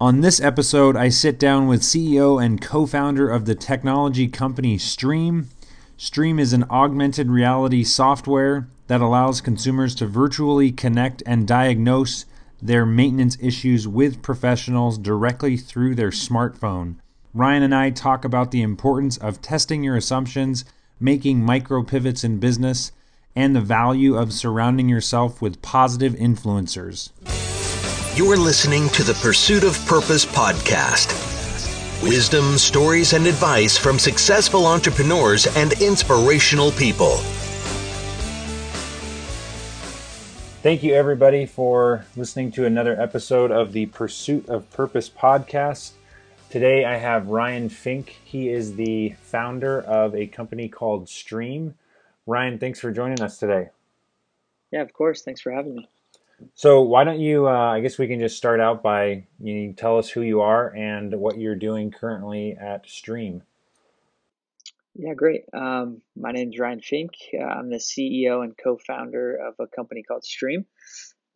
On this episode, I sit down with CEO and co founder of the technology company Streem. Streem is an augmented reality software that allows consumers to virtually connect and diagnose their maintenance issues with professionals directly through their smartphone. Ryan and I talk about the importance of testing your assumptions, making micro pivots in business, and the value of surrounding yourself with positive influencers. You're listening to the Pursuit of Purpose podcast. Wisdom, stories, and advice from successful entrepreneurs and inspirational people. Thank you, everybody, for listening to another episode of the Pursuit of Purpose podcast. Today, I have Ryan Fink. He is the founder of a company called Streem. Ryan, thanks for joining us today. Yeah, of course. Thanks for having me. So why don't you? Uh, I guess we can just start out by you tell us who you are and what you're doing currently at Streem. Yeah, great. Um, my name is Ryan Fink. Uh, I'm the CEO and co-founder of a company called Streem.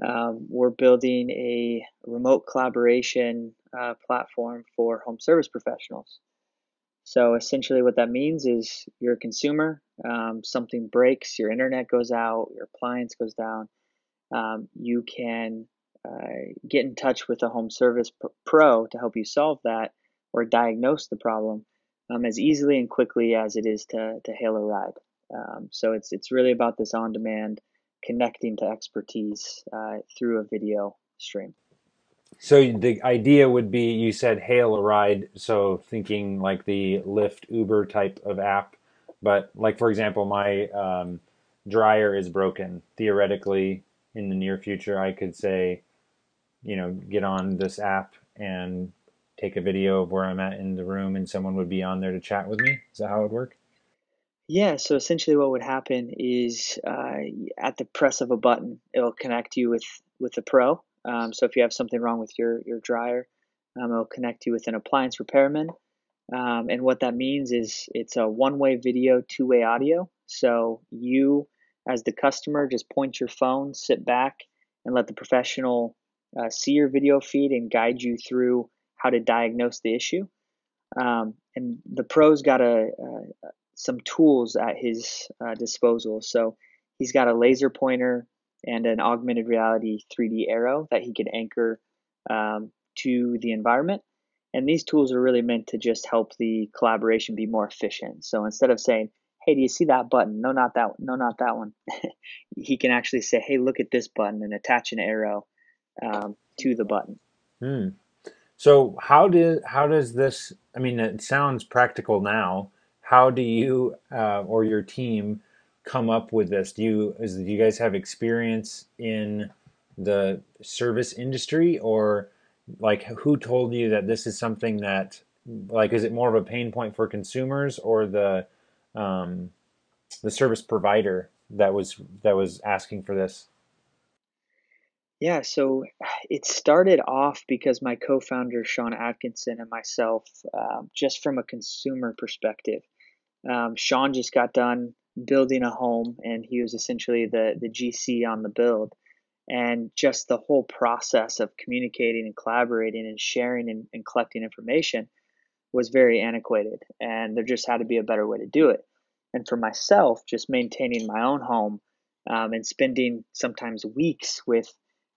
Um, we're building a remote collaboration uh, platform for home service professionals. So essentially, what that means is you're a consumer. Um, something breaks, your internet goes out, your appliance goes down um, you can uh, get in touch with a home service pro to help you solve that or diagnose the problem um, as easily and quickly as it is to, to hail a ride. Um, so it's it's really about this on demand connecting to expertise uh, through a video stream. So the idea would be you said hail a ride, so thinking like the Lyft Uber type of app, but like for example, my um, dryer is broken. Theoretically, in the near future, I could say, you know, get on this app and take a video of where I'm at in the room, and someone would be on there to chat with me. Is that how it would work? Yeah. So essentially, what would happen is uh, at the press of a button, it'll connect you with with the pro. Um, so if you have something wrong with your your dryer, um, it'll connect you with an appliance repairman. Um, and what that means is it's a one way video, two way audio. So you as the customer, just point your phone, sit back, and let the professional uh, see your video feed and guide you through how to diagnose the issue. Um, and the pro's got a, uh, some tools at his uh, disposal. So he's got a laser pointer and an augmented reality 3D arrow that he can anchor um, to the environment. And these tools are really meant to just help the collaboration be more efficient. So instead of saying, hey, do you see that button? No, not that one. No, not that one. he can actually say, hey, look at this button and attach an arrow um, to the button. Hmm. So how did how does this? I mean, it sounds practical now. How do you uh, or your team come up with this? Do you is, do you guys have experience in the service industry, or like who told you that this is something that like is it more of a pain point for consumers or the um, the service provider that was that was asking for this? Yeah, so it started off because my co-founder Sean Atkinson and myself, um, just from a consumer perspective, um, Sean just got done building a home, and he was essentially the the GC on the build, and just the whole process of communicating and collaborating and sharing and, and collecting information was very antiquated, and there just had to be a better way to do it. And for myself, just maintaining my own home um, and spending sometimes weeks with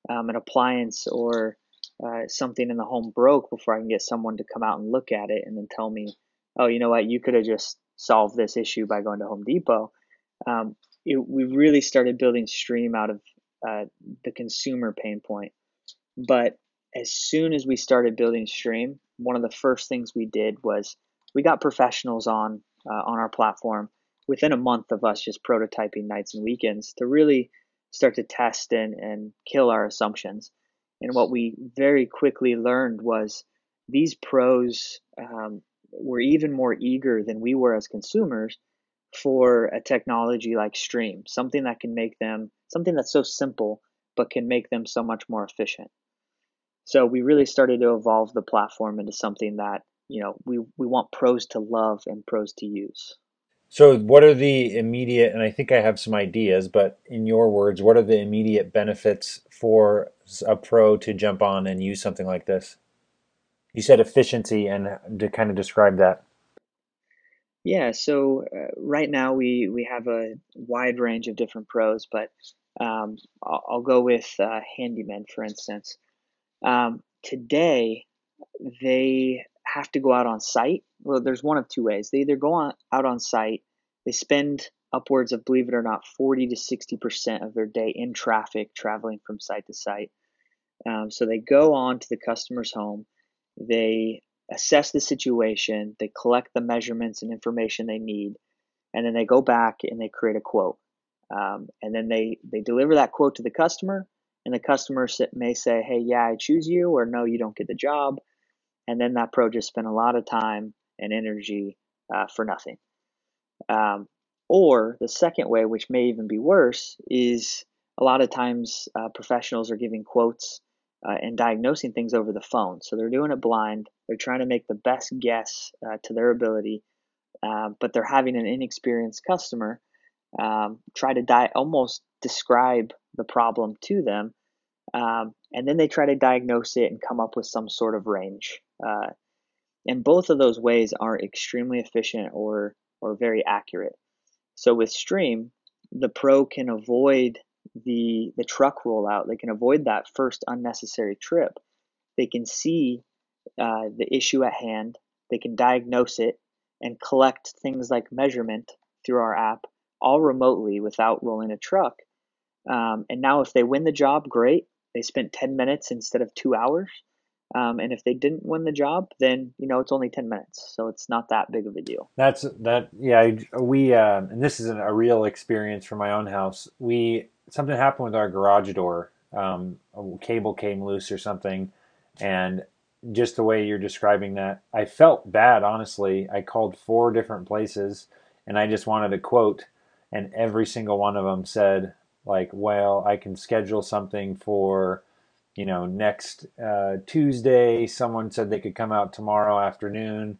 um, an appliance or uh, something in the home broke before I can get someone to come out and look at it and then tell me, oh, you know what, you could have just solved this issue by going to Home Depot. Um, it, we really started building Streem out of uh, the consumer pain point. But as soon as we started building Streem, one of the first things we did was we got professionals on uh, on our platform within a month of us just prototyping nights and weekends to really start to test and, and kill our assumptions. And what we very quickly learned was these pros um, were even more eager than we were as consumers for a technology like Streem, something that can make them something that's so simple but can make them so much more efficient. So we really started to evolve the platform into something that you know we we want pros to love and pros to use. So, what are the immediate, and I think I have some ideas, but in your words, what are the immediate benefits for a pro to jump on and use something like this? You said efficiency, and to kind of describe that. Yeah, so uh, right now we we have a wide range of different pros, but um, I'll, I'll, go with uh, handymen, for instance. Um, today, they have to go out on site. Well, there's one of two ways. They either go on, out on site, they spend upwards of, believe it or not, 40 to 60% of their day in traffic traveling from site to site. Um, so they go on to the customer's home, they assess the situation, they collect the measurements and information they need, and then they go back and they create a quote. Um, and then they, they deliver that quote to the customer, and the customer may say, hey, yeah, I choose you, or no, you don't get the job. And then that pro just spent a lot of time and energy uh, for nothing. Um, or the second way, which may even be worse, is a lot of times uh, professionals are giving quotes uh, and diagnosing things over the phone. So they're doing it blind. They're trying to make the best guess uh, to their ability, uh, but they're having an inexperienced customer um, try to di- almost describe the problem to them, um, and then they try to diagnose it and come up with some sort of range. Uh, and both of those ways are extremely efficient or or very accurate. So with Streem, the pro can avoid the the truck rollout. They can avoid that first unnecessary trip. They can see uh, the issue at hand. They can diagnose it and collect things like measurement through our app all remotely without rolling a truck. Um, and now, if they win the job, great. They spent 10 minutes instead of two hours. Um, and if they didn't win the job, then you know it's only ten minutes, so it's not that big of a deal. That's that. Yeah, we uh, and this is a real experience from my own house. We something happened with our garage door. Um, a cable came loose or something, and just the way you're describing that, I felt bad. Honestly, I called four different places, and I just wanted a quote, and every single one of them said like, "Well, I can schedule something for." you know, next uh, Tuesday, someone said they could come out tomorrow afternoon.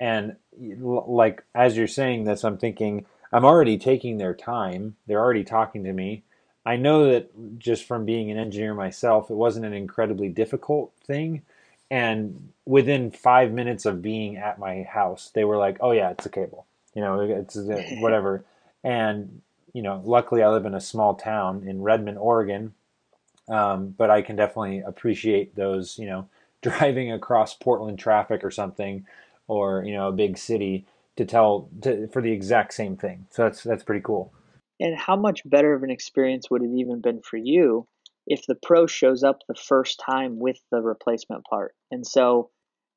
And like, as you're saying this, I'm thinking, I'm already taking their time. They're already talking to me. I know that just from being an engineer myself, it wasn't an incredibly difficult thing. And within five minutes of being at my house, they were like, "Oh yeah, it's a cable, you know, it's whatever." and you know, luckily I live in a small town in Redmond, Oregon, um, but I can definitely appreciate those, you know, driving across Portland traffic or something, or you know, a big city to tell to, for the exact same thing. So that's that's pretty cool. And how much better of an experience would it even been for you if the pro shows up the first time with the replacement part? And so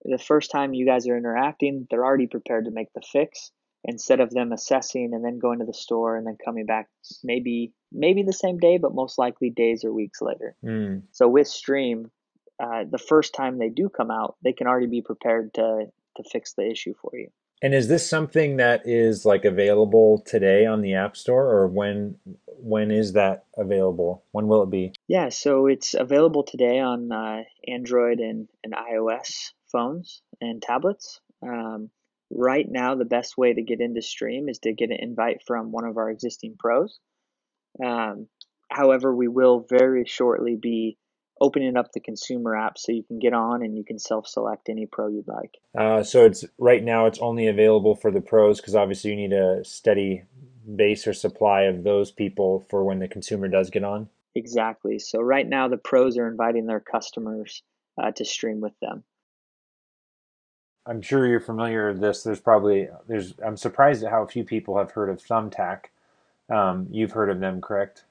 the first time you guys are interacting, they're already prepared to make the fix instead of them assessing and then going to the store and then coming back maybe maybe the same day, but most likely days or weeks later. Mm. So with Streem, uh, the first time they do come out, they can already be prepared to to fix the issue for you. And is this something that is like available today on the App Store, or when when is that available? When will it be? Yeah, so it's available today on uh, Android and, and iOS phones and tablets. Um, right now, the best way to get into Streem is to get an invite from one of our existing pros. Um, however, we will very shortly be opening up the consumer app so you can get on and you can self-select any pro you'd like. Uh, so it's right now it's only available for the pros because obviously you need a steady base or supply of those people for when the consumer does get on. Exactly. So right now the pros are inviting their customers uh, to stream with them. I'm sure you're familiar with this. There's probably there's I'm surprised at how few people have heard of Thumbtack. Um, you've heard of them, correct?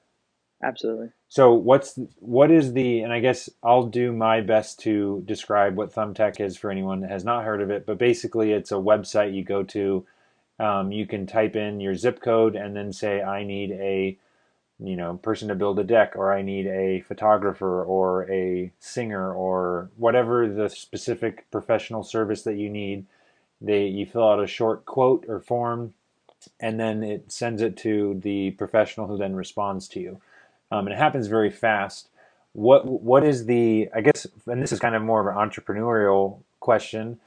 Absolutely. So what's what is the and I guess I'll do my best to describe what Thumbtack is for anyone that has not heard of it. But basically, it's a website you go to. Um, you can type in your zip code and then say I need a you know person to build a deck or I need a photographer or a singer or whatever the specific professional service that you need. They you fill out a short quote or form and then it sends it to the professional who then responds to you um, and it happens very fast. What what is the I guess, and this is kind of more of an entrepreneurial question.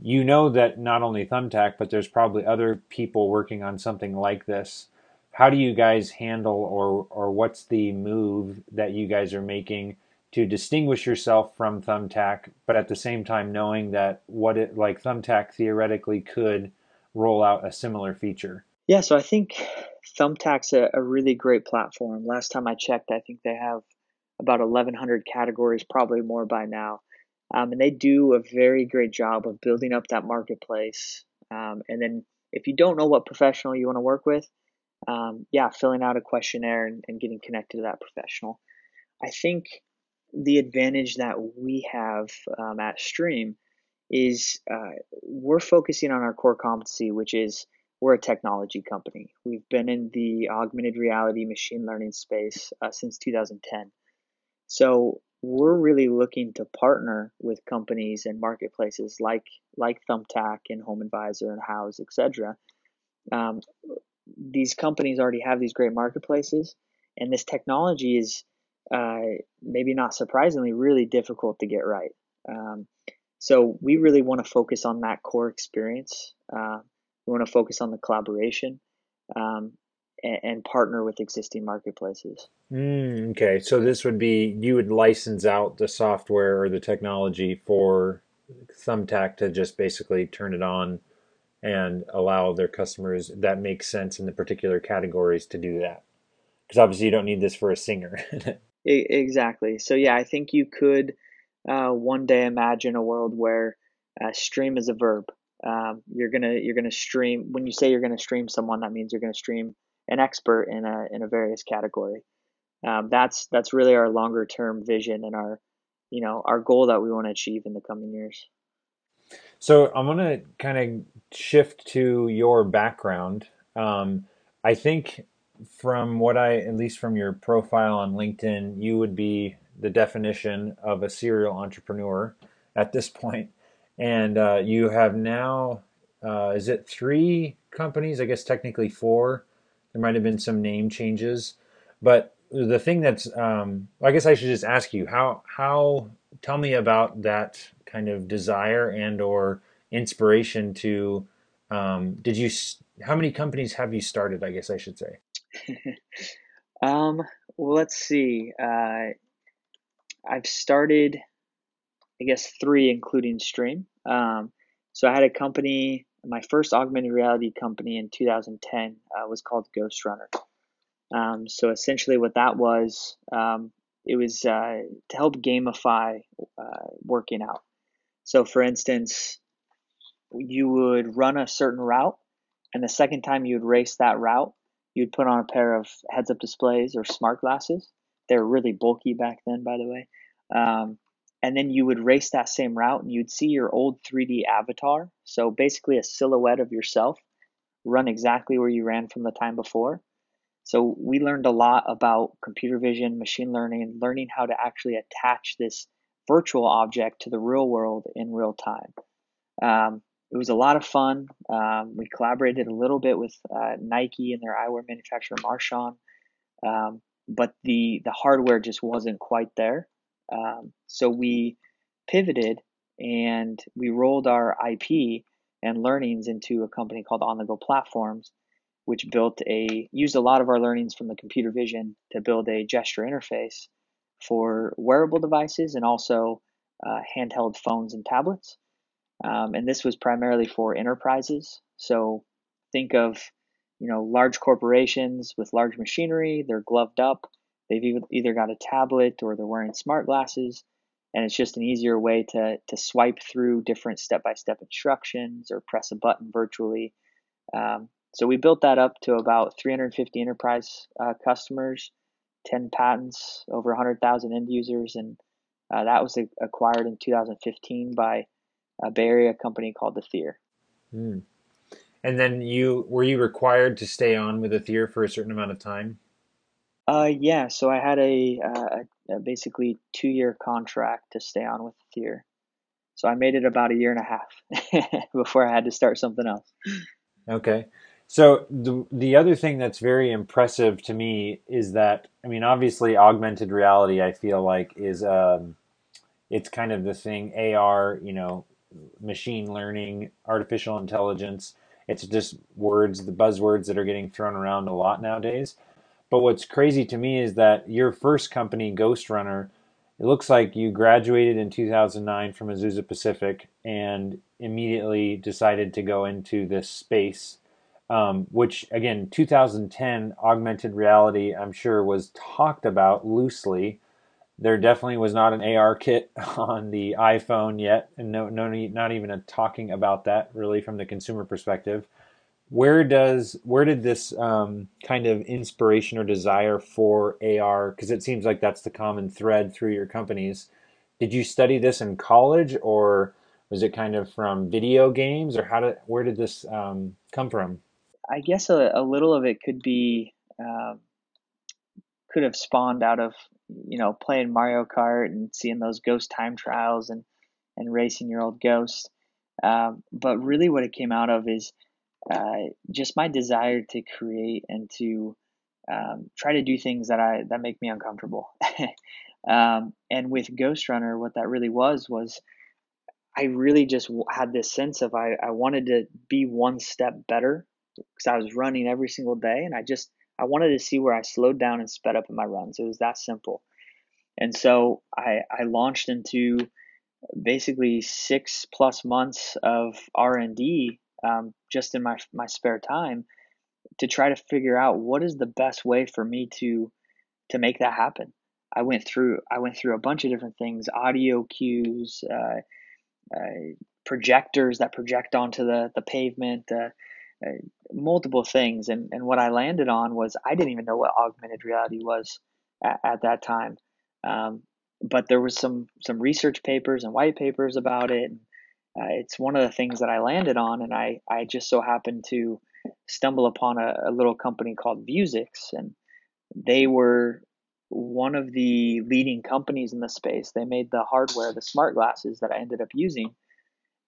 You know that not only Thumbtack, but there's probably other people working on something like this. How do you guys handle, or or what's the move that you guys are making to distinguish yourself from Thumbtack, but at the same time knowing that what it like Thumbtack theoretically could roll out a similar feature? Yeah, so I think Thumbtack's a, a really great platform. Last time I checked, I think they have about 1,100 categories, probably more by now. Um, and they do a very great job of building up that marketplace. Um, and then if you don't know what professional you want to work with, um, yeah, filling out a questionnaire and, and getting connected to that professional. I think the advantage that we have um, at Streem is uh, we're focusing on our core competency, which is we're a technology company. We've been in the augmented reality machine learning space uh, since 2010. So we're really looking to partner with companies and marketplaces like like Thumbtack and Home Advisor and Houzz, etc. Um, these companies already have these great marketplaces, and this technology is uh, maybe not surprisingly really difficult to get right. Um, so we really want to focus on that core experience. Uh, we want to focus on the collaboration um, and, and, partner with existing marketplaces. Mm, okay, so this would be you would license out the software or the technology for Thumbtack to just basically turn it on and allow their customers that makes sense in the particular categories to do that. Because obviously you don't need this for a singer. exactly. So yeah, I think you could uh, one day imagine a world where uh, stream is a verb. Um, you're gonna you're gonna stream when you say you're gonna stream someone, that means you're gonna stream an expert in a in a various category. Um, that's that's really our longer term vision and our you know our goal that we want to achieve in the coming years. So I'm gonna kind of shift to your background. Um, I think from what I, at least from your profile on LinkedIn, you would be the definition of a serial entrepreneur at this point. And uh, you have now, uh, is it three companies? I guess technically four. There might have been some name changes, but the thing that's, um, I guess I should just ask you how how tell me about that kind of desire and or inspiration to. Um, did you? How many companies have you started? I guess I should say. um, well, let's see. Uh, I've started, I guess, three, including Streem. Um, so I had a company, my first augmented reality company in 2010 uh, was called Ghost Runner. Um, so essentially, what that was, um, it was uh, to help gamify uh, working out. So, for instance, you would run a certain route, and the second time you would race that route, you'd put on a pair of heads up displays or smart glasses. They were really bulky back then, by the way. Um, and then you would race that same route and you'd see your old 3D avatar. So basically, a silhouette of yourself run exactly where you ran from the time before. So we learned a lot about computer vision, machine learning, learning how to actually attach this virtual object to the real world in real time. Um, it was a lot of fun. Um, we collaborated a little bit with uh, Nike and their eyewear manufacturer Marchon, um, but the the hardware just wasn't quite there. Um, so we pivoted and we rolled our IP and learnings into a company called On the Go Platforms, which built a used a lot of our learnings from the computer vision to build a gesture interface for wearable devices and also uh, handheld phones and tablets. Um, and this was primarily for enterprises. So think of you know large corporations with large machinery. They're gloved up. They've either got a tablet or they're wearing smart glasses, and it's just an easier way to to swipe through different step by step instructions or press a button virtually. Um, so we built that up to about 350 enterprise uh, customers, 10 patents, over 100,000 end users, and uh, that was acquired in 2015 by a Bay Area company called Atheer. Mm. And then you were you required to stay on with Atheer for a certain amount of time? Uh, yeah. So I had a, uh, a basically two year contract to stay on with Atheer. So I made it about a year and a half before I had to start something else. Okay. So the the other thing that's very impressive to me is that I mean obviously augmented reality I feel like is um it's kind of the thing AR you know machine learning, artificial intelligence. It's just words, the buzzwords that are getting thrown around a lot nowadays. But what's crazy to me is that your first company, Ghost Runner, it looks like you graduated in 2009 from Azusa Pacific and immediately decided to go into this space, um, which again, 2010 augmented reality, I'm sure was talked about loosely. There definitely was not an AR kit on the iPhone yet, and no, no, not even a talking about that really from the consumer perspective where does where did this um, kind of inspiration or desire for AR? Because it seems like that's the common thread through your companies. Did you study this in college, or was it kind of from video games, or how did where did this um, come from? I guess a, a, little of it could be um, could have spawned out of you know playing Mario Kart and seeing those ghost time trials and and racing your old ghost. Um, but really, what it came out of is uh, just my desire to create and to um, try to do things that I that make me uncomfortable. um, and with Ghost Runner, what that really was was I really just had this sense of I, I wanted to be one step better because I was running every single day, and I just I wanted to see where I slowed down and sped up in my runs. It was that simple. And so I, I launched into basically six plus months of R and D um, just in my my spare time to try to figure out what is the best way for me to to make that happen. I went through I went through a bunch of different things, audio cues, uh, uh, projectors that project onto the the pavement, uh, multiple things, and and what I landed on was I didn't even know what augmented reality was at, at that time, um, but there was some some research papers and white papers about it. And uh, it's one of the things that I landed on, and I I just so happened to stumble upon a, a little company called Vuzix, and they were one of the leading companies in the space. They made the hardware, the smart glasses that I ended up using.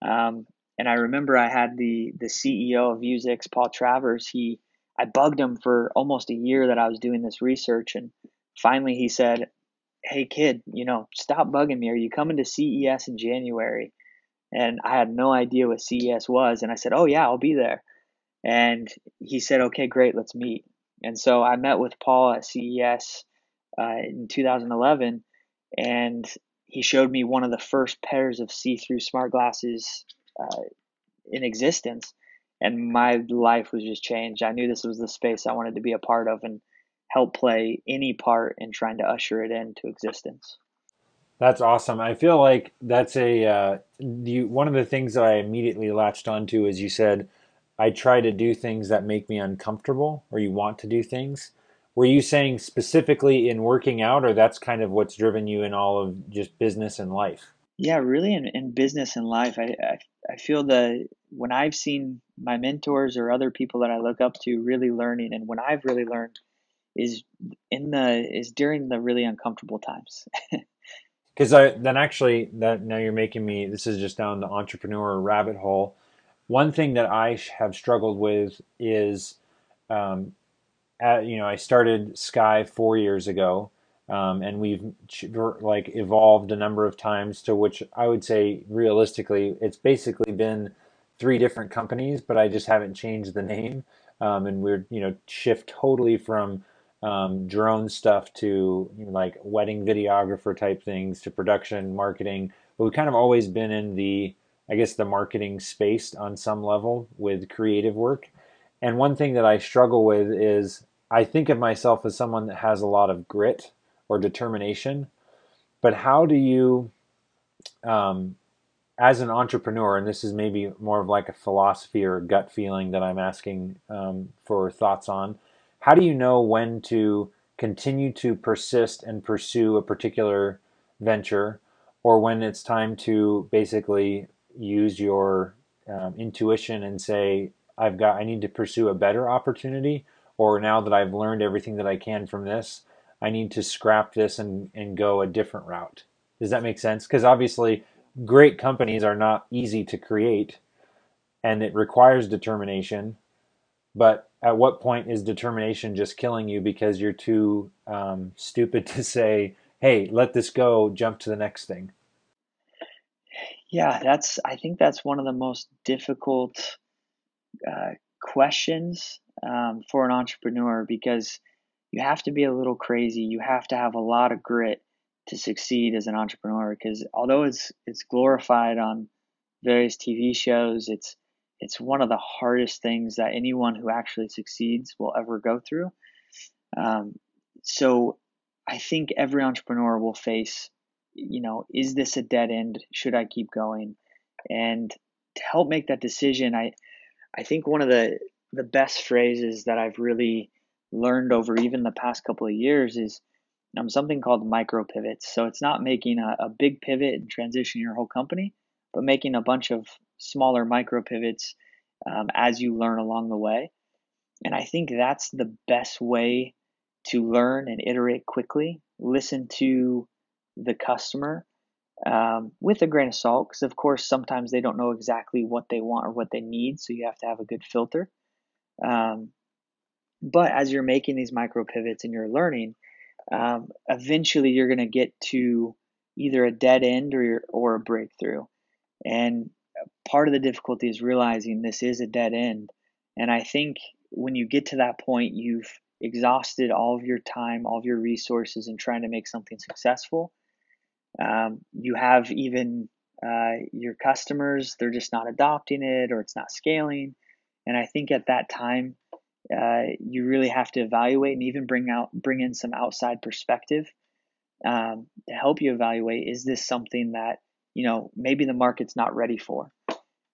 Um, and I remember I had the the CEO of Vuzix, Paul Travers. He I bugged him for almost a year that I was doing this research, and finally he said, "Hey kid, you know, stop bugging me. Are you coming to CES in January?" and I had no idea what CES was. And I said, "Oh yeah, I'll be there." And he said, "Okay, great, let's meet." And so I met with Paul at CES uh, in 2011, and he showed me one of the first pairs of see-through smart glasses uh, in existence, and my life was just changed. I knew this was the space I wanted to be a part of and help play any part in trying to usher it into existence. That's awesome. I feel like that's a uh, you, one of the things that I immediately latched onto is you said I try to do things that make me uncomfortable, or you want to do things. Were you saying specifically in working out, or that's kind of what's driven you in all of just business and life? Yeah, really, in, in business and life, I, I I feel that when I've seen my mentors or other people that I look up to really learning, and when I've really learned, is in the is during the really uncomfortable times. because I then actually that now you're making me this is just down the entrepreneur rabbit hole. One thing that I have struggled with is, um, at, you know, I started Sky four years ago, um, and we've like evolved a number of times to which I would say realistically it's basically been three different companies, but I just haven't changed the name. Um, and we're you know shift totally from um, drone stuff to you know, like wedding videographer type things to production marketing. But we've kind of always been in the i guess the marketing space on some level with creative work. And one thing that i struggle with is i think of myself as someone that has a lot of grit or determination but how do you um, as an entrepreneur and this is maybe more of like a philosophy or a gut feeling that i'm asking um, for thoughts on how do you know when to continue to persist and pursue a particular venture or when it's time to basically use your um, intuition and say i've got i need to pursue a better opportunity or now that i've learned everything that i can from this i need to scrap this and, and go a different route does that make sense because obviously great companies are not easy to create and it requires determination but at what point is determination just killing you because you're too um, stupid to say, "Hey, let this go, jump to the next thing"? Yeah, that's. I think that's one of the most difficult uh, questions um, for an entrepreneur because you have to be a little crazy. You have to have a lot of grit. to succeed as an entrepreneur because although it's it's glorified on various TV shows, it's it's one of the hardest things that anyone who actually succeeds will ever go through. Um, so I think every entrepreneur will face, you know, is this a dead end? Should I keep going? And to help make that decision, I I think one of the the best phrases that I've really learned over even the past couple of years is um, something called micro pivots. So it's not making a, a big pivot and transition your whole company, but making a bunch of smaller micro pivots um, as you learn along the way. And I think that's the best way to learn and iterate quickly. Listen to the customer um, with a grain of salt, because of course sometimes they don't know exactly what they want or what they need, so you have to have a good filter. Um, but as you're making these micro pivots and you're learning, um, eventually you're going to get to either a dead end or or a breakthrough. And part of the difficulty is realizing this is a dead end. And I think when you get to that point, you've exhausted all of your time, all of your resources in trying to make something successful. Um, you have even uh, your customers, they're just not adopting it or it's not scaling. And I think at that time, uh, you really have to evaluate and even bring out bring in some outside perspective um, to help you evaluate is this something that you know maybe the market's not ready for?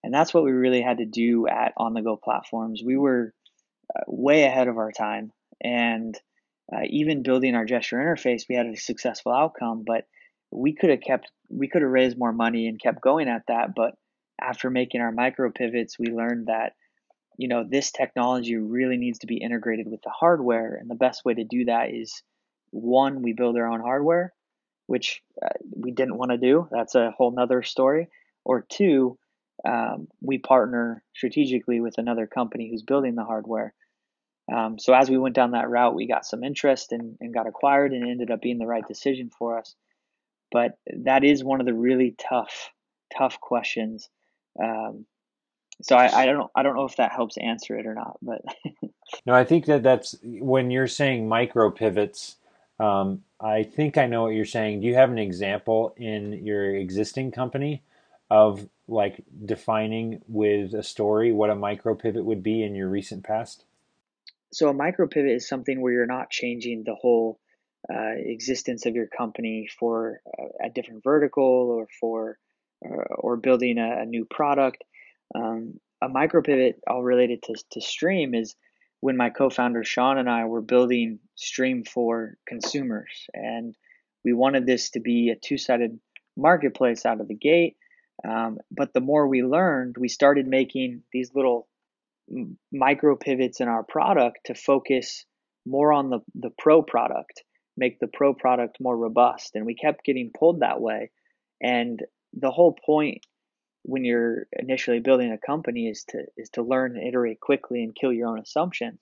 And that's what we really had to do at on the go platforms. We were uh, way ahead of our time and uh, even building our gesture interface we had a successful outcome but we could have kept we could have raised more money and kept going at that but after making our micro pivots we learned that you know, this technology really needs to be integrated with the hardware. And the best way to do that is one, we build our own hardware, which uh, we didn't want to do. That's a whole nother story. Or two, um, we partner strategically with another company who's building the hardware. Um, so as we went down that route, we got some interest and, and got acquired and ended up being the right decision for us. But that is one of the really tough, tough questions um, so I, I don't I don't know if that helps answer it or not, but no, I think that that's when you're saying micro pivots. Um, I think I know what you're saying. Do you have an example in your existing company of like defining with a story what a micro pivot would be in your recent past? So a micro pivot is something where you're not changing the whole uh, existence of your company for a, a different vertical or for uh, or building a, a new product um, a micro pivot all related to, to Streem is when my co-founder Sean and I were building Streem for consumers, and we wanted this to be a two-sided marketplace out of the gate. Um, but the more we learned, we started making these little micro pivots in our product to focus more on the, the pro product, make the pro product more robust. And we kept getting pulled that way. And the whole point when you're initially building a company is to is to learn and iterate quickly and kill your own assumptions.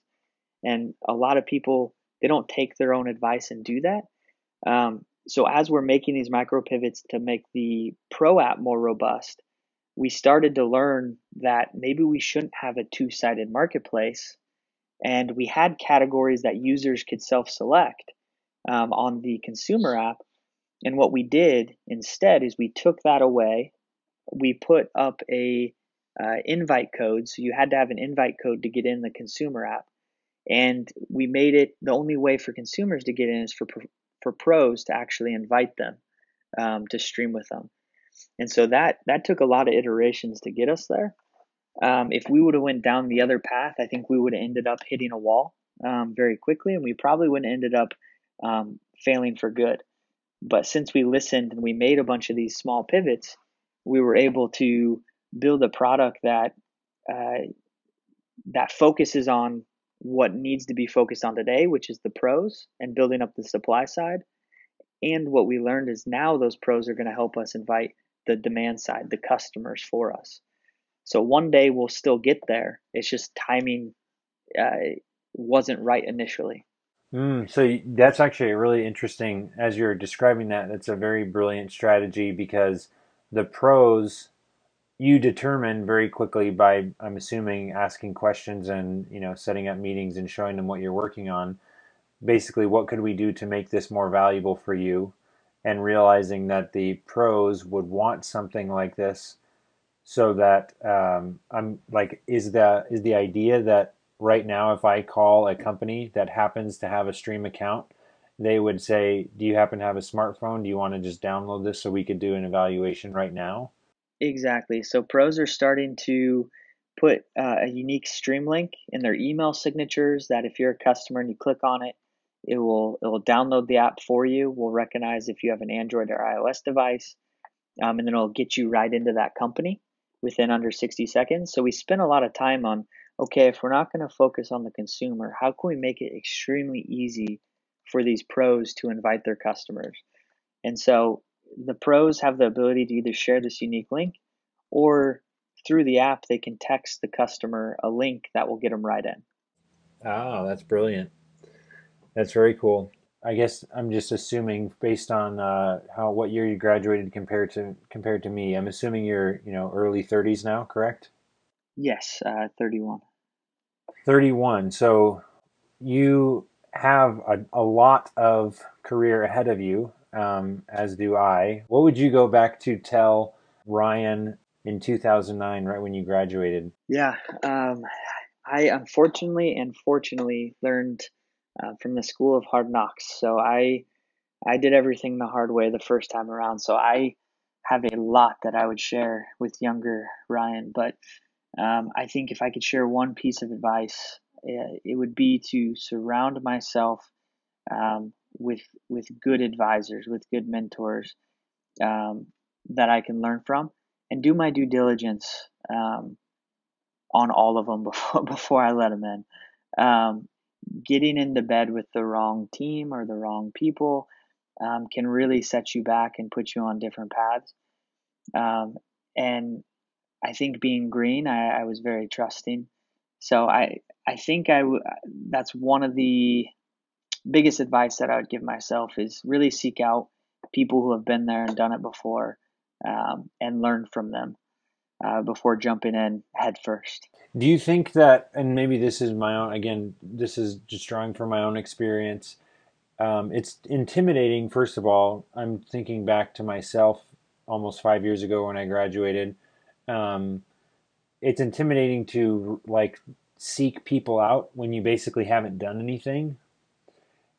And a lot of people they don't take their own advice and do that. Um, so as we're making these micro pivots to make the pro app more robust, we started to learn that maybe we shouldn't have a two-sided marketplace, and we had categories that users could self-select um, on the consumer app. And what we did instead is we took that away we put up a uh, invite code. So you had to have an invite code to get in the consumer app, and we made it the only way for consumers to get in is for for pros to actually invite them um, to stream with them. And so that that took a lot of iterations to get us there. Um, if we would have went down the other path, I think we would have ended up hitting a wall um, very quickly, and we probably would have ended up um, failing for good. But since we listened and we made a bunch of these small pivots, we were able to build a product that uh, that focuses on what needs to be focused on today, which is the pros and building up the supply side. And what we learned is now those pros are going to help us invite the demand side, the customers for us. So one day we'll still get there. It's just timing uh, wasn't right initially. Mm, so that's actually really interesting. As you're describing that, that's a very brilliant strategy because the pros you determine very quickly by i'm assuming asking questions and you know setting up meetings and showing them what you're working on. Basically what could we do to make this more valuable for you? And realizing that the pros would want something like this so that um, I'm like is the is the idea that right now if I call a company that happens to have a stream account they would say do you happen to have a smartphone do you want to just download this so we could do an evaluation right now exactly so pros are starting to put uh, a unique stream link in their email signatures that if you're a customer and you click on it it will it will download the app for you. We'll recognize if you have an Android or iOS device, um, and then it'll get you right into that company within under 60 seconds. So we spend a lot of time on okay, if we're not going to focus on the consumer, how can we make it extremely easy for these pros to invite their customers? And so the pros have the ability to either share this unique link or through the app they can text the customer a link that will get them right in. Oh, that's brilliant. That's very cool. I guess I'm just assuming based on uh, how what year you graduated compared to compared to me. I'm assuming you're you know early 30s now, correct? Yes, uh, 31. 31. So you have a, a lot of career ahead of you, um, as do I. What would you go back to tell Ryan in 2009, right when you graduated? Yeah, um, I unfortunately and fortunately learned uh, from the School of Hard Knocks. So I I did everything the hard way the first time around. So I have a lot that I would share with younger Ryan. But um, I think if I could share one piece of advice, it would be to surround myself um, with with good advisors, with good mentors um, that I can learn from, and do my due diligence um, on all of them before before I let them in. Um, getting into bed with the wrong team or the wrong people um, can really set you back and put you on different paths. Um, and I think being green, I, I, was very trusting. So I I think I w- that's one of the biggest advice that I would give myself is really seek out people who have been there and done it before um, and learn from them uh, before jumping in head first. Do you think that, and maybe this is my own, again, this is just drawing from my own experience. Um, it's intimidating, first of all. I'm thinking back to myself almost five years ago when I graduated. Um, it's intimidating to like seek people out when you basically haven't done anything.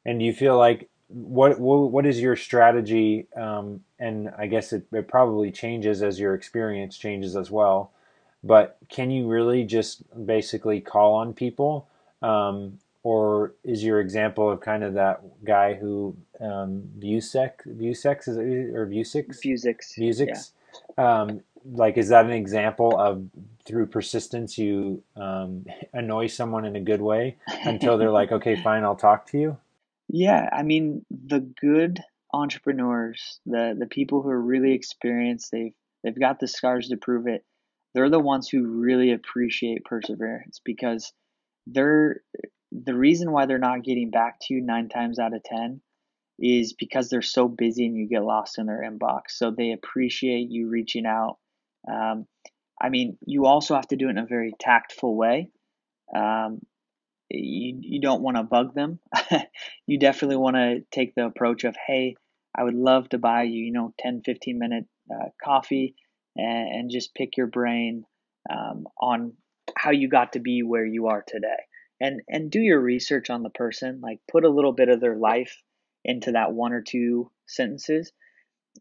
And do you feel like what what, what is your strategy? Um, and I guess it, it probably changes as your experience changes as well but can you really just basically call on people? Um, or is your example of kind of that guy who um, Vuzix, Vuzix is it, or Vuzix? Vuzix. Vuzix. Yeah. Um, like, is that an example of through persistence you um, annoy someone in a good way until they're like, okay, fine, I'll talk to you? Yeah, I mean, the good entrepreneurs, the the people who are really experienced, they've they've got the scars to prove it they're the ones who really appreciate perseverance because they're the reason why they're not getting back to you nine times out of ten is because they're so busy and you get lost in their inbox. So they appreciate you reaching out. Um, I mean, you also have to do it in a very tactful way. Um, you, you don't want to bug them. you definitely want to take the approach of, hey, I would love to buy you, you know, 10, 15 minute uh, coffee and, and just pick your brain um, on how you got to be where you are today and and do your research on the person like put a little bit of their life into that one or two sentences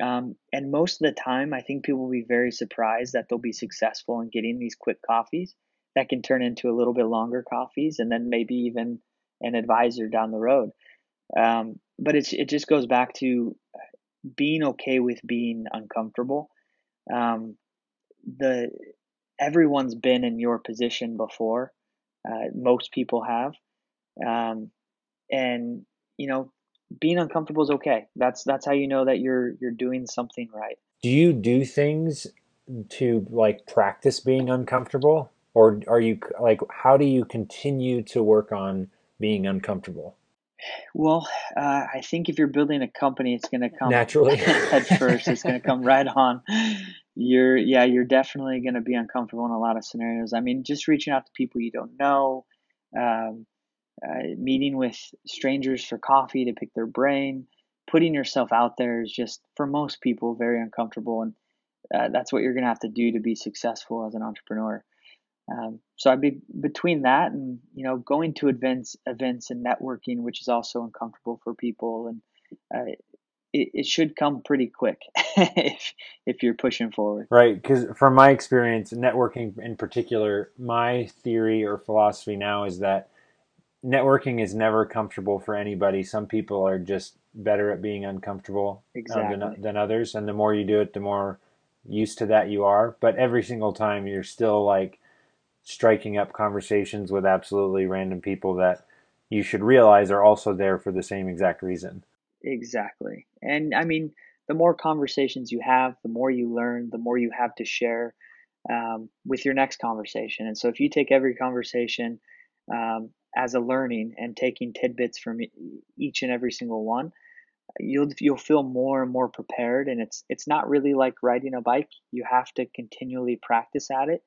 um, and most of the time i think people will be very surprised that they'll be successful in getting these quick coffees that can turn into a little bit longer coffees and then maybe even an advisor down the road um, but it's, it just goes back to being okay with being uncomfortable um, the everyone's been in your position before. Uh, most people have, um, and you know, being uncomfortable is okay. That's that's how you know that you're you're doing something right. Do you do things to like practice being uncomfortable, or are you like how do you continue to work on being uncomfortable? Well, uh, I think if you're building a company, it's going to come naturally head first. It's going to come right on. You're, yeah, you're definitely going to be uncomfortable in a lot of scenarios. I mean, just reaching out to people you don't know, um, uh, meeting with strangers for coffee to pick their brain, putting yourself out there is just for most people very uncomfortable, and uh, that's what you're going to have to do to be successful as an entrepreneur. Um, so I'd be between that and you know going to events, events and networking, which is also uncomfortable for people, and uh, it, it should come pretty quick if if you're pushing forward. Right, because from my experience, networking in particular, my theory or philosophy now is that networking is never comfortable for anybody. Some people are just better at being uncomfortable exactly. uh, than, than others, and the more you do it, the more used to that you are. But every single time, you're still like striking up conversations with absolutely random people that you should realize are also there for the same exact reason. Exactly. And I mean, the more conversations you have, the more you learn, the more you have to share um, with your next conversation. And so if you take every conversation um, as a learning and taking tidbits from each and every single one, you'll you'll feel more and more prepared. And it's it's not really like riding a bike. You have to continually practice at it.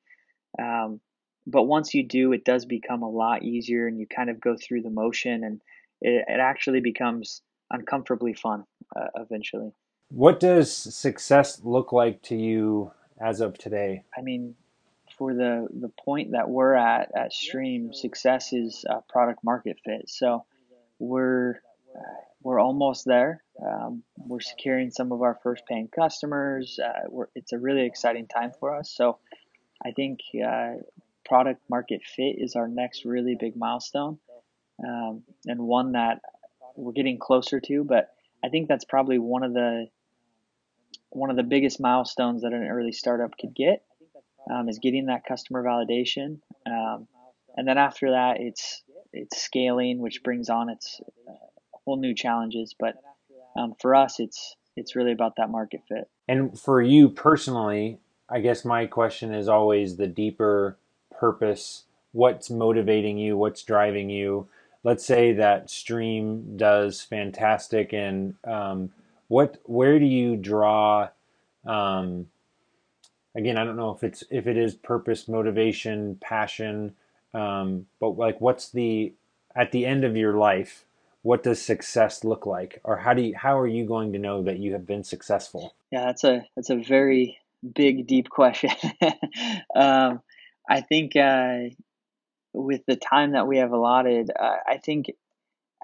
Um, but once you do, it does become a lot easier, and you kind of go through the motion, and it, it actually becomes uncomfortably fun uh, eventually. What does success look like to you as of today? I mean, for the the point that we're at at Streem, success is product market fit. So we're we're almost there. Um, we're securing some of our first paying customers. Uh, it's a really exciting time for us. So I think uh, product market fit is our next really big milestone, um, and one that we're getting closer to. But I think that's probably one of the one of the biggest milestones that an early startup could get um, is getting that customer validation, um, and then after that, it's it's scaling, which brings on its uh, whole new challenges. But um, for us, it's it's really about that market fit. And for you personally, I guess my question is always the deeper purpose what's motivating you what's driving you let's say that Streem does fantastic and um, what where do you draw um, again i don't know if it's if it is purpose motivation passion um, but like what's the at the end of your life what does success look like? Or how do you how are you going to know that you have been successful? Yeah that's a that's a very big deep question. Um, I think uh, with the time that we have allotted, uh, I think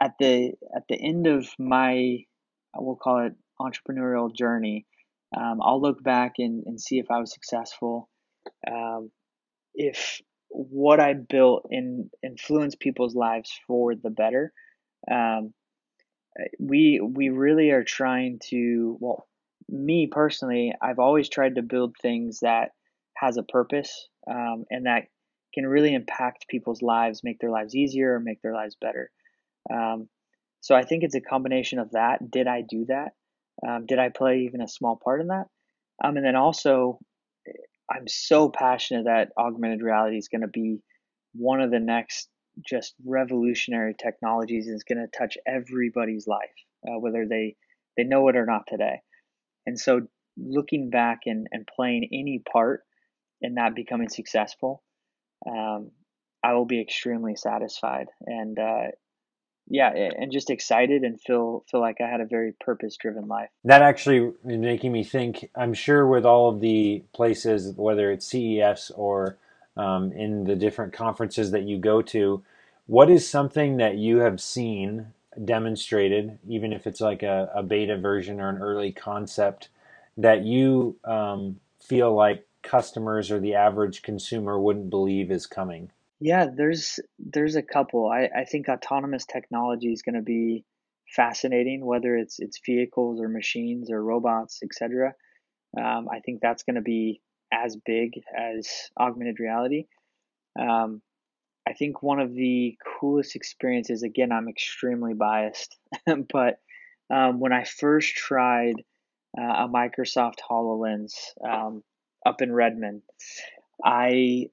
at the at the end of my we'll call it entrepreneurial journey, um, I'll look back and, and see if I was successful, um, if what I built in influenced people's lives for the better. Um, we we really are trying to well me personally i've always tried to build things that has a purpose um, and that can really impact people's lives, make their lives easier, make their lives better. Um, so I think it's a combination of that. Did I do that? Um, did I play even a small part in that? Um, and then also, I'm so passionate that augmented reality is going to be one of the next just revolutionary technologies is going to touch everybody's life, uh, whether they they know it or not today. And so, looking back and, and playing any part and that becoming successful, um, I will be extremely satisfied and uh, yeah, and just excited and feel feel like I had a very purpose driven life. That actually making me think. I'm sure with all of the places, whether it's CES or um, in the different conferences that you go to, what is something that you have seen demonstrated, even if it's like a, a beta version or an early concept, that you um, feel like customers or the average consumer wouldn't believe is coming? Yeah, there's there's a couple. I, I think autonomous technology is going to be fascinating, whether it's it's vehicles or machines or robots, etc. Um, I think that's going to be as big as augmented reality. Um, I think one of the coolest experiences, again, I'm extremely biased, but um, when I first tried uh, a Microsoft HoloLens, um, up in Redmond, I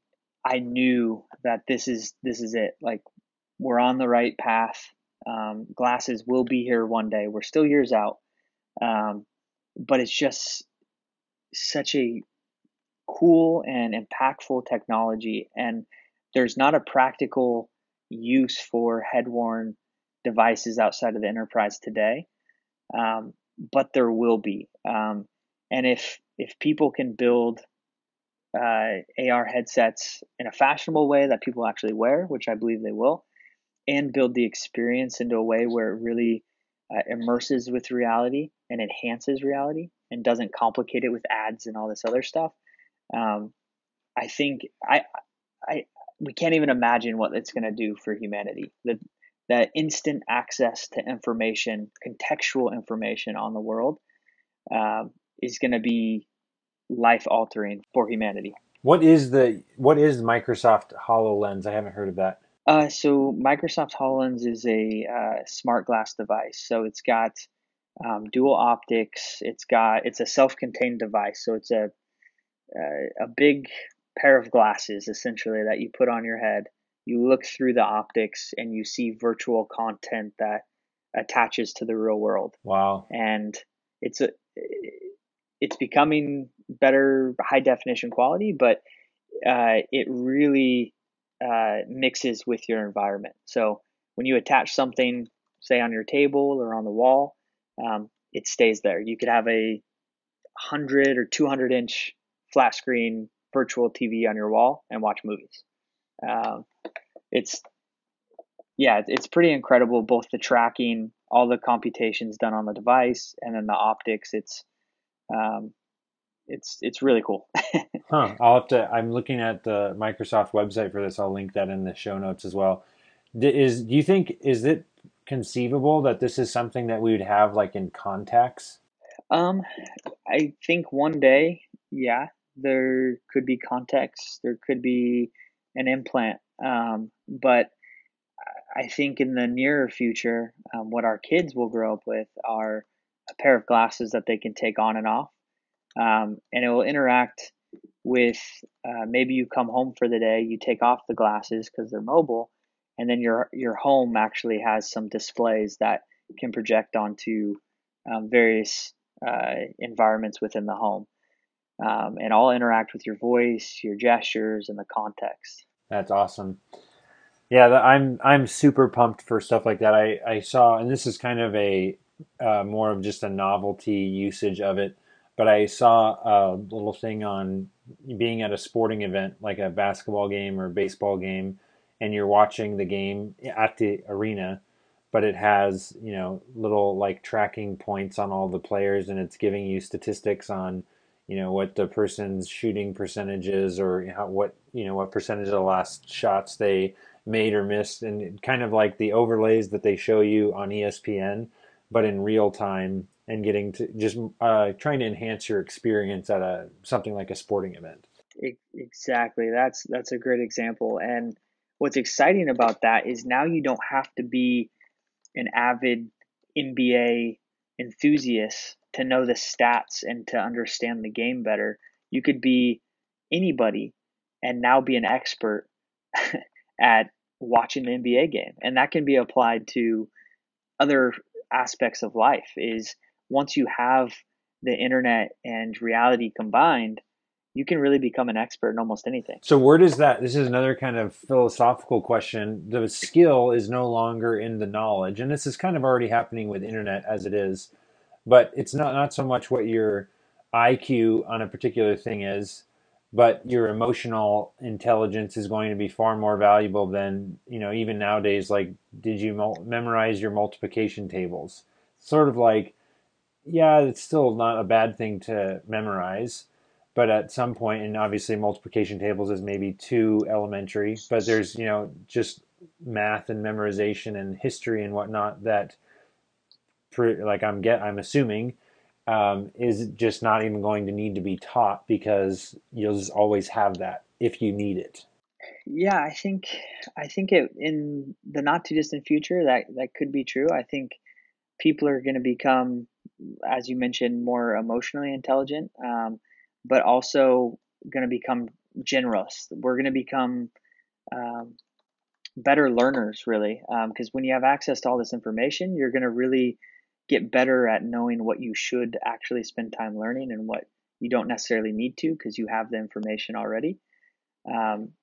I knew that this is this is it. Like we're on the right path. Um, glasses will be here one day. We're still years out, um, but it's just such a cool and impactful technology, and there's not a practical use for head worn devices outside of the enterprise today. um, but there will be. Um, and if if people can build uh, AR headsets in a fashionable way that people actually wear, which I believe they will, and build the experience into a way where it really uh, immerses with reality and enhances reality and doesn't complicate it with ads and all this other stuff. Um, I think I, I, we can't even imagine what it's going to do for humanity. The that instant access to information, contextual information on the world, uh, is going to be life altering for humanity. What is the what is Microsoft Hololens? I haven't heard of that. Uh, so Microsoft Hololens is a uh, smart glass device. So it's got um, dual optics. It's got it's a self-contained device. So it's a uh, a big pair of glasses essentially that you put on your head. You look through the optics and you see virtual content that attaches to the real world. Wow! And it's a it's becoming better high definition quality, but uh, it really uh, mixes with your environment. So when you attach something, say on your table or on the wall, um, it stays there. You could have a 100 or 200 inch flat screen virtual TV on your wall and watch movies. Um, it's yeah, it's pretty incredible. Both the tracking, all the computations done on the device, and then the optics. It's um, it's it's really cool. huh. I'll have to. I'm looking at the Microsoft website for this. I'll link that in the show notes as well. Is do you think is it conceivable that this is something that we would have like in contacts? Um, I think one day, yeah, there could be contacts. There could be an implant. Um, but I think in the nearer future, um, what our kids will grow up with are a pair of glasses that they can take on and off um, and it will interact with uh, maybe you come home for the day, you take off the glasses because they're mobile, and then your your home actually has some displays that can project onto um, various uh, environments within the home, um, and all interact with your voice, your gestures, and the context. That's awesome. Yeah, I'm I'm super pumped for stuff like that. I I saw, and this is kind of a uh, more of just a novelty usage of it. But I saw a little thing on being at a sporting event, like a basketball game or baseball game, and you're watching the game at the arena, but it has, you know, little like tracking points on all the players and it's giving you statistics on, you know, what the person's shooting percentage is or how, what, you know, what percentage of the last shots they made or missed and kind of like the overlays that they show you on ESPN, but in real time and getting to just uh, trying to enhance your experience at a something like a sporting event. Exactly. That's that's a great example. And what's exciting about that is now you don't have to be an avid NBA enthusiast to know the stats and to understand the game better. You could be anybody and now be an expert at watching the NBA game. And that can be applied to other aspects of life is once you have the internet and reality combined, you can really become an expert in almost anything. So where does that this is another kind of philosophical question. The skill is no longer in the knowledge and this is kind of already happening with internet as it is. But it's not not so much what your IQ on a particular thing is, but your emotional intelligence is going to be far more valuable than, you know, even nowadays like did you memorize your multiplication tables? Sort of like yeah, it's still not a bad thing to memorize, but at some point, and obviously multiplication tables is maybe too elementary, but there's, you know, just math and memorization and history and whatnot that, like I'm get, I'm assuming, um, is just not even going to need to be taught because you'll just always have that if you need it. Yeah, I think I think it in the not too distant future that that could be true. I think people are going to become as you mentioned, more emotionally intelligent, um, but also going to become generous. We're going to become um, better learners, really, because um, when you have access to all this information, you're going to really get better at knowing what you should actually spend time learning and what you don't necessarily need to because you have the information already. Um,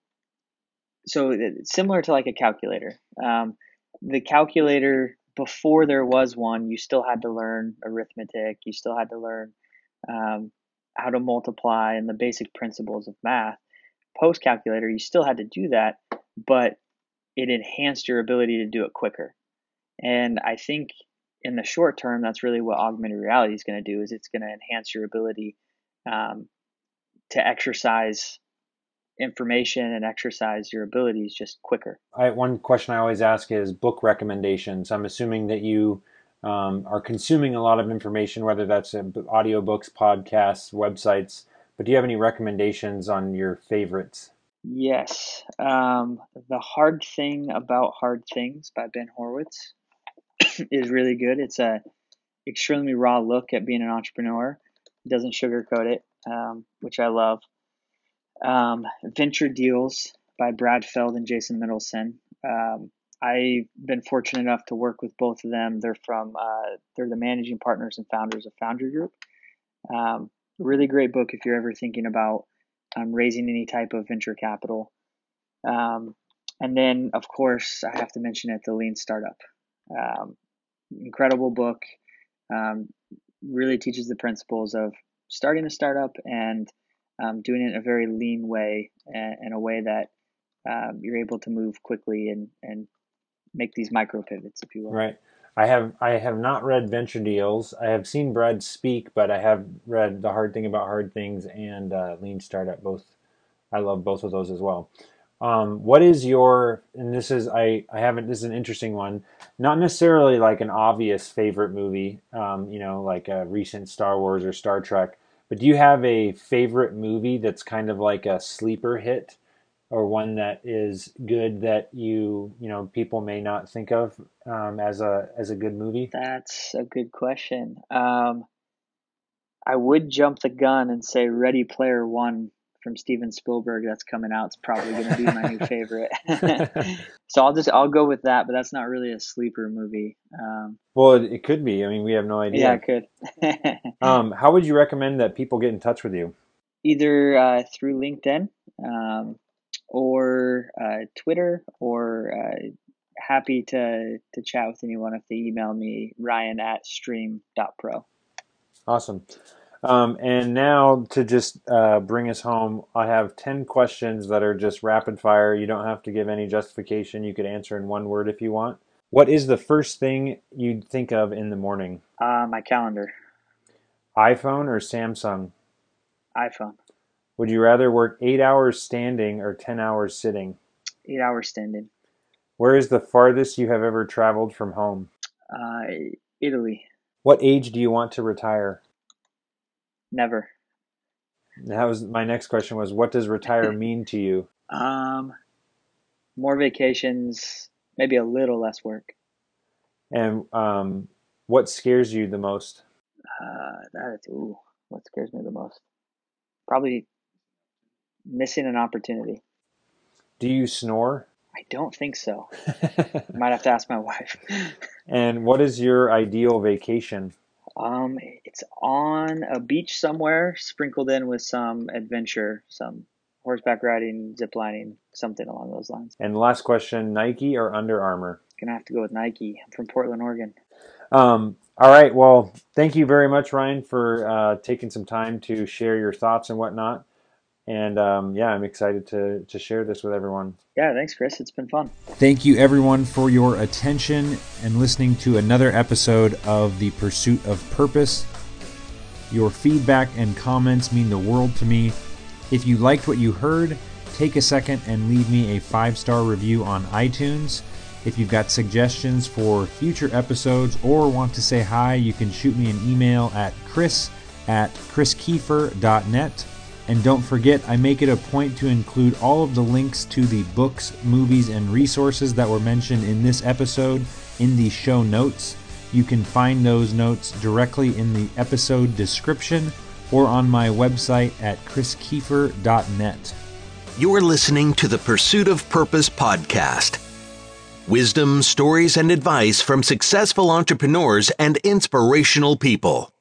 so similar to like a calculator, um, the calculator before there was one, you still had to learn arithmetic. You still had to learn um, how to multiply and the basic principles of math. Post calculator, you still had to do that, but it enhanced your ability to do it quicker. And I think in the short term, that's really what augmented reality is going to do. Is it's going to enhance your ability um, to exercise information and exercise your abilities just quicker. I, one question I always ask is book recommendations. I'm assuming that you um, are consuming a lot of information, whether that's audiobooks, podcasts, websites. But do you have any recommendations on your favorites? Yes. Um, the Hard Thing About Hard Things by Ben Horowitz is really good. It's a extremely raw look at being an entrepreneur. It doesn't sugarcoat it, um, which I love. Um, Venture Deals by Brad Feld and Jason Mendelson. Um, I've been fortunate enough to work with both of them. They're from uh, they're the managing partners and founders of Foundry Group. Um, really great book if you're ever thinking about um, raising any type of venture capital. Um, and then, of course, I have to mention it, the Lean Startup. Um, incredible book. Um, really teaches the principles of starting a startup and um, doing it in a very lean way and in a way that um, you're able to move quickly and, and make these micro pivots, if you will. Right. I have I have not read Venture Deals. I have seen Brad speak, but I have read The Hard Thing About Hard Things and uh, Lean Startup. Both, I love both of those as well. Um, what is your and this is I I haven't this is an interesting one. Not necessarily like an obvious favorite movie, um, you know, like a recent Star Wars or Star Trek, but do you have a favorite movie that's kind of like a sleeper hit or one that is good that you, you know, people may not think of um, as a as a good movie? That's a good question. Um, I would jump the gun and say Ready Player One from Steven Spielberg that's coming out. It's probably going to be my new favorite. so I'll just I'll go with that, but that's not really a sleeper movie. Um, well, it, it, could be. I mean, we have no idea. Yeah, it could. um, how would you recommend that people get in touch with you? Either uh, through LinkedIn um, or uh, Twitter, or uh, happy to to chat with anyone if they email me Ryan at streem.pro. Awesome. Um, and now to just uh, bring us home, I have 10 questions that are just rapid fire. You don't have to give any justification. You could answer in one word if you want. What is the first thing you'd think of in the morning? Uh, my calendar. iPhone or Samsung? iPhone. Would you rather work eight hours standing or 10 hours sitting? Eight hours standing. Where is the farthest you have ever traveled from home? Uh, Italy. What age do you want to retire? Never. That was my next question was what does retire mean to you? Um more vacations, maybe a little less work. And um what scares you the most? Uh that is ooh, what scares me the most? Probably missing an opportunity. Do you snore? I don't think so. Might have to ask my wife. and what is your ideal vacation? Um, it's on a beach somewhere, sprinkled in with some adventure, some horseback riding, zip lining, something along those lines. And last question: Nike or Under Armour? Gonna have to go with Nike. I'm from Portland, Oregon. Um, all right. Well, thank you very much, Ryan, for uh, taking some time to share your thoughts and whatnot. And um, yeah, I'm excited to, to share this with everyone. Yeah, thanks, Chris. It's been fun. Thank you, everyone, for your attention and listening to another episode of The Pursuit of Purpose. Your feedback and comments mean the world to me. If you liked what you heard, take a second and leave me a five star review on iTunes. If you've got suggestions for future episodes or want to say hi, you can shoot me an email at chris at chriskiefer.net. And don't forget, I make it a point to include all of the links to the books, movies, and resources that were mentioned in this episode in the show notes. You can find those notes directly in the episode description or on my website at chriskiefer.net. You're listening to the Pursuit of Purpose podcast. Wisdom, stories, and advice from successful entrepreneurs and inspirational people.